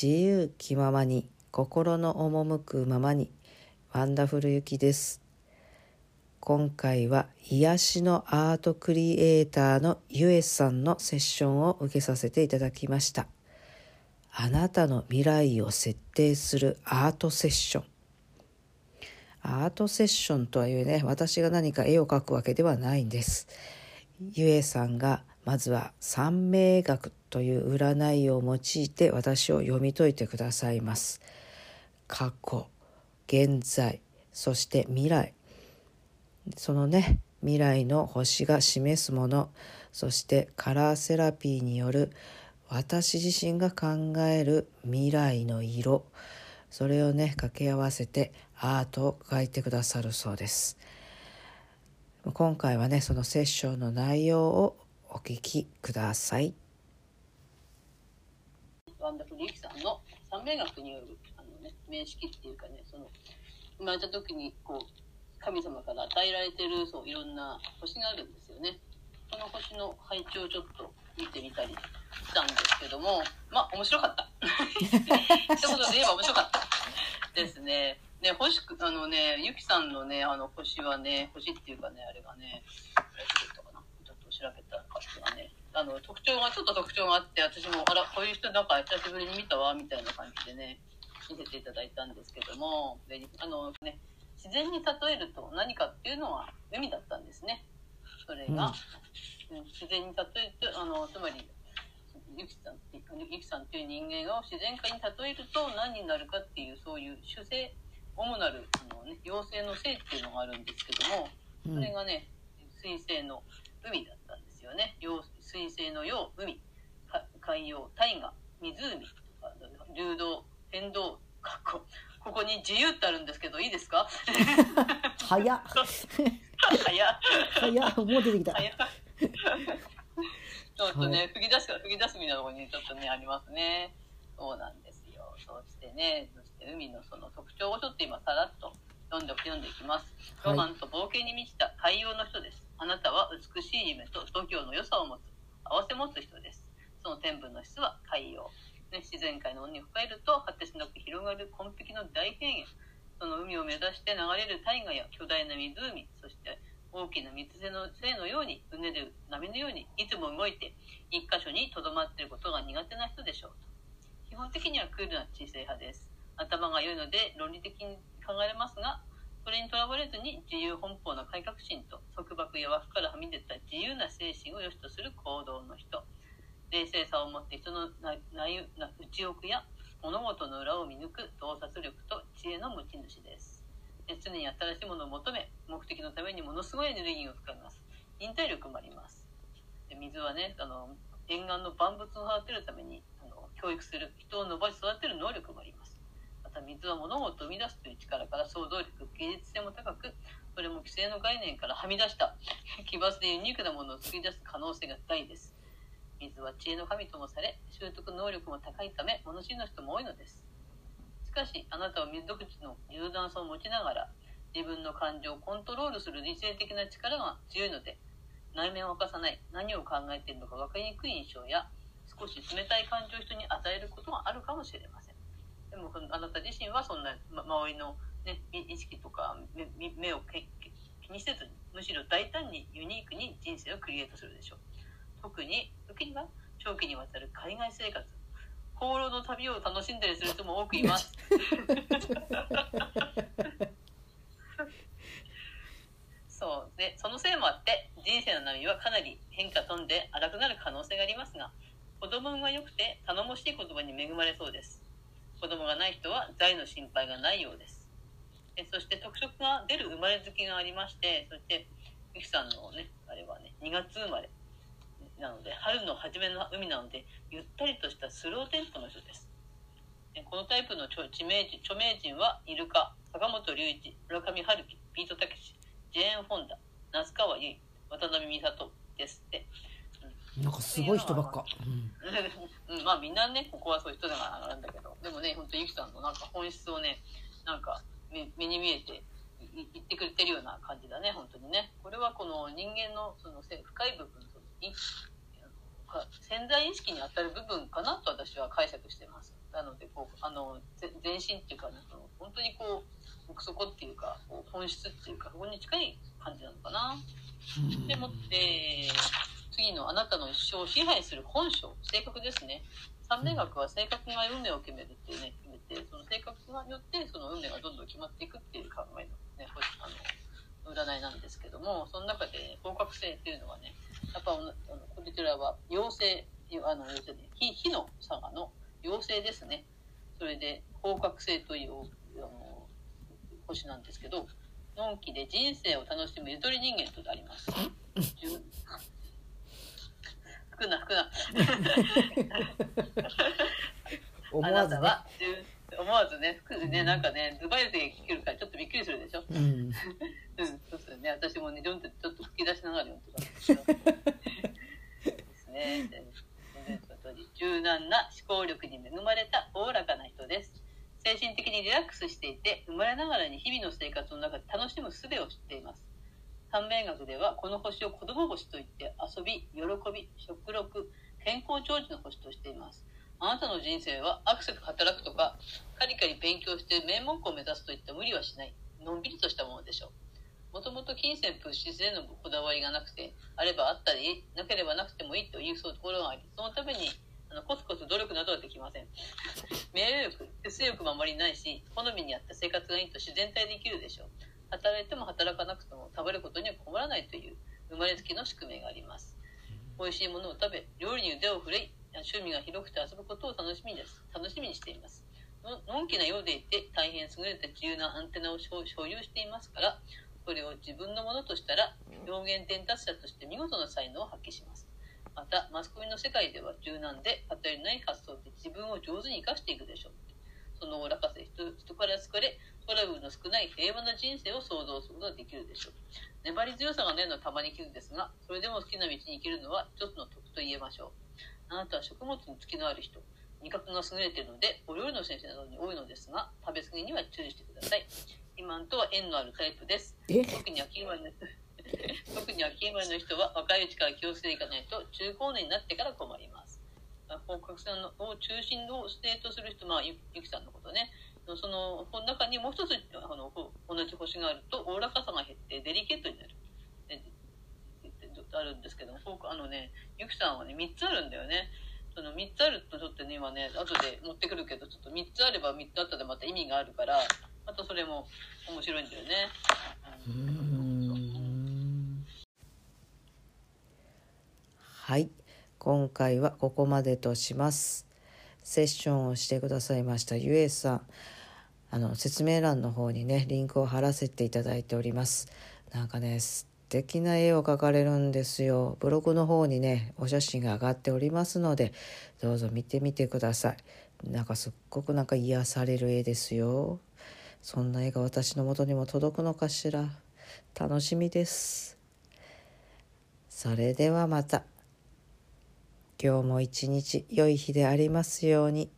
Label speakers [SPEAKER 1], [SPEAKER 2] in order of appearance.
[SPEAKER 1] 自由気ままに心の赴くままにワンダフルゆきです。今回は癒しのアートクリエイターのゆえさんのセッションを受けさせていただきました。あなたの未来を設定するアートセッション。アートセッションとはいえね私が何か絵を描くわけではないんです。ゆえさんがまずは三名学という占いを用いて私を読み解いてくださいます。過去現在そして未来。そのね未来の星が示すものそしてカラーセラピーによる私自身が考える未来の色。それをね掛け合わせてアートを描いてくださるそうです。今回はねそのセッションの内容をお聞きください。
[SPEAKER 2] ワンダフルユキさんの三名学によるあの、ね、面識っていうかねその生まれた時にこう神様から与えられてるそういろんな星があるんですよね。その星の配置をちょっと見てみたりしたんですけどもまあ面白かった 一言で言えば面白かったですね。ね星あのねゆきさんのねあの星はね星っていうかねあれがねあれどうだったかな？ちょっと調べた感じがねあの特徴がちょっと特徴があって私もあらこういう人なんか久しぶりに見たわみたいな感じでね見せていただいたんですけどもであの、ね、自然に例えると何かっていうのは海だったんですね。それが、うん、自然に例えるとあのつまりゆきさんゆきさんっていう人間を自然界に例えると何になるかっていうそういう主性主なるあの、ね、妖精の性っていうのがあるんですけどもそれがね水星の海だったんですよね水星のよう海。海洋大河。湖。流動変動。こここに自由ってあるんですけどいいですか？
[SPEAKER 1] 早っ。
[SPEAKER 2] 早
[SPEAKER 1] 早っ。もう出てきた。
[SPEAKER 2] 早ちょっとね、吹き出すから吹き出すみたいなところにちょっとねありますね。そうなんですよ。そしてねそして海のその特徴をちょっと今さらっと読んで読んでいきます。ロマンと冒険に満ちた海洋の人です、あなたは美しい夢と度胸の良さを持つ合わせ持つ人です。その天分の質は海洋。ね、自然界の海に深えると果てしなく広がる紺碧の大平原その海を目指して流れる大河や巨大な湖そして大きな水瀬のせのようにうねる波のようにいつも動いて一箇所にとどまっていることが苦手な人でしょうと。基本的にはクールな知性派です。頭が良いので論理的に考えますがそれにとらわれずに自由奔放な改革心と束縛や枠からはみ出た自由な精神を良しとする行動の人。冷静さを持って人の内内奥や物事の裏を見抜く洞察力と知恵の持ち主です。常に新しいものを求め目的のためにものすごいエネルギーを使います。忍耐力もあります。で水はねあの沿岸の万物を育てるためにあの教育する人を伸ばし育てる能力もあります。た水は物事を生み出すという力から想像力芸術性も高くそれも規制の概念からはみ出した 奇抜でユニークなものを作り出す可能性が大です。水は知恵の神ともされ習得能力も高いため物知りの人も多いのです。しかしあなたは水独自の柔軟さを持ちながら自分の感情をコントロールする理性的な力が強いので内面を明かさない何を考えているのか分かりにくい印象や少し冷たい感情を人に与えることがあるかもしれません。でもあなた自身はそんな、ま、周りの、ね、意識とか目目を気にせずにむしろ大胆にユニークに人生をクリエイトするでしょう。特に時には長期にわたる海外生活。放浪の旅を楽しんだりする人も多くいます。そう。でそのせいもあって人生の波はかなり変化飛んで荒くなる可能性がありますが子供運が良くて頼もしい言葉に恵まれそうです子供がない人は財の心配がないようです。でそして特色が出る生まれ月がありましてそしてゆきさんのねあれはね2月生まれ。なので春の初めの海なのでゆったりとしたスローテンポの人です。このタイプの著名人著名人はイルカ坂本龍一村上春樹ビートたけしジェーン・フォンダ那須川由衣渡辺美里ですって、
[SPEAKER 1] なんかすごい人ばっか、
[SPEAKER 2] うん、まあみんなねここはそういう人だからなんだけど。でもね本当ゆきさんのなんか本質をねなんか目目に見えて言ってくれてるような感じだね本当にね。これはこの人間のその深い部分潜在意識に当たる部分かなと私は解釈してます。なのでのぜ全身っていうか、ね、その本当にこう奥底っていうかこう本質っていうかそこに近い感じなのかな。でもって次のあなたの一生を支配する本性性格ですね。三名学は性格が運命を決めるっていうね決めてその性格によってその運命がどんどん決まっていくっていう考えのねあの占いなんですけどもその中で方角性っていうのはねやっぱあのこちらは妖精あの妖精で火火の佐賀の妖精ですねそれで方角性というあの星なんですけどのんきで人生を楽しむゆとり人間とあります。くなくな。
[SPEAKER 1] 思
[SPEAKER 2] あ
[SPEAKER 1] わずね
[SPEAKER 2] なたは思わずね、服でね、なんかね、ズバリで聞けるからちょっとびっくりするでしょ。
[SPEAKER 1] うん
[SPEAKER 2] うん、そうですよね。私もね、ジョンってちょっと吹き出しながら読んでたんです ね。柔軟な思考力に恵まれたおおらかな人です。精神的にリラックスしていて、生まれながらに日々の生活の中で楽しむ術を知っています。短命学ではこの星を子供星といって遊び、喜び、食欲、健康長寿の星としています。あなたの人生はアクセス働くとか、カリカリ勉強して名門校を目指すといった無理はしない。のんびりとしたものでしょう。もともと金銭プッシュへのこだわりがなくて、あればあったり、なければなくてもいいというそうところがあり、そのためにあのコツコツ努力などはできません。名誉欲、手数欲もあまりないし、好みに合った生活がいいと自然体で生きるでしょう。働いても働かなくても食べることには困らないという生まれつきの宿命があります。美味しいものを食べ、料理に腕を振れい、趣味が広くて遊ぶことを楽しみです。楽しみにしています。ののんきなようでいて大変優れた自由なアンテナを所所有していますから、これを自分のものとしたら表現伝達者として見事な才能を発揮します。また、マスコミの世界では柔軟で偏りない発想で自分を上手に生かしていくでしょう。そのおおらかさ人人から好かれ、トラブルの少ない平和な人生を想像することができるでしょう。粘り強さがないのはたまに来るんですが、それでも好きな道に生きるのは一つの得と言えましょう。あなたは食物につきのある人、味覚が優れているので、お料理の先生などに多いのですが、食べ過ぎには注意してください。肥満とは縁のあるタイプです。
[SPEAKER 1] え？
[SPEAKER 2] 特に秋生まれの 特に秋生まれの人は若いうちから気をつけていかないと中高年になってから困ります。本格さんのを中心のステートする人、まあ、ゆゆきさんのことね、その中にもう一つあのほ同じ星があるとおおらかさが減ってデリケートになる。であるんですけども、フォークあのね、ゆきさんはね、3つあるんだよね。その3つあるとちょっとね、今ね、後で持ってくるけど、ちょっと3つあれば3つあったでまた意味があるから、またそれも面白いんだよね。
[SPEAKER 1] うーんはい今回はここまでとします。セッションをしてくださいましたゆえさん。あの説明欄の方にねリンクを貼らせていただいております。なんかね素敵な絵を描かれるんですよ。ブログの方にねお写真が上がっておりますのでどうぞ見てみてください。なんかすっごくなんか癒される絵ですよ。そんな絵が私の元にも届くのかしら。楽しみです。それではまた。今日も一日良い日でありますように。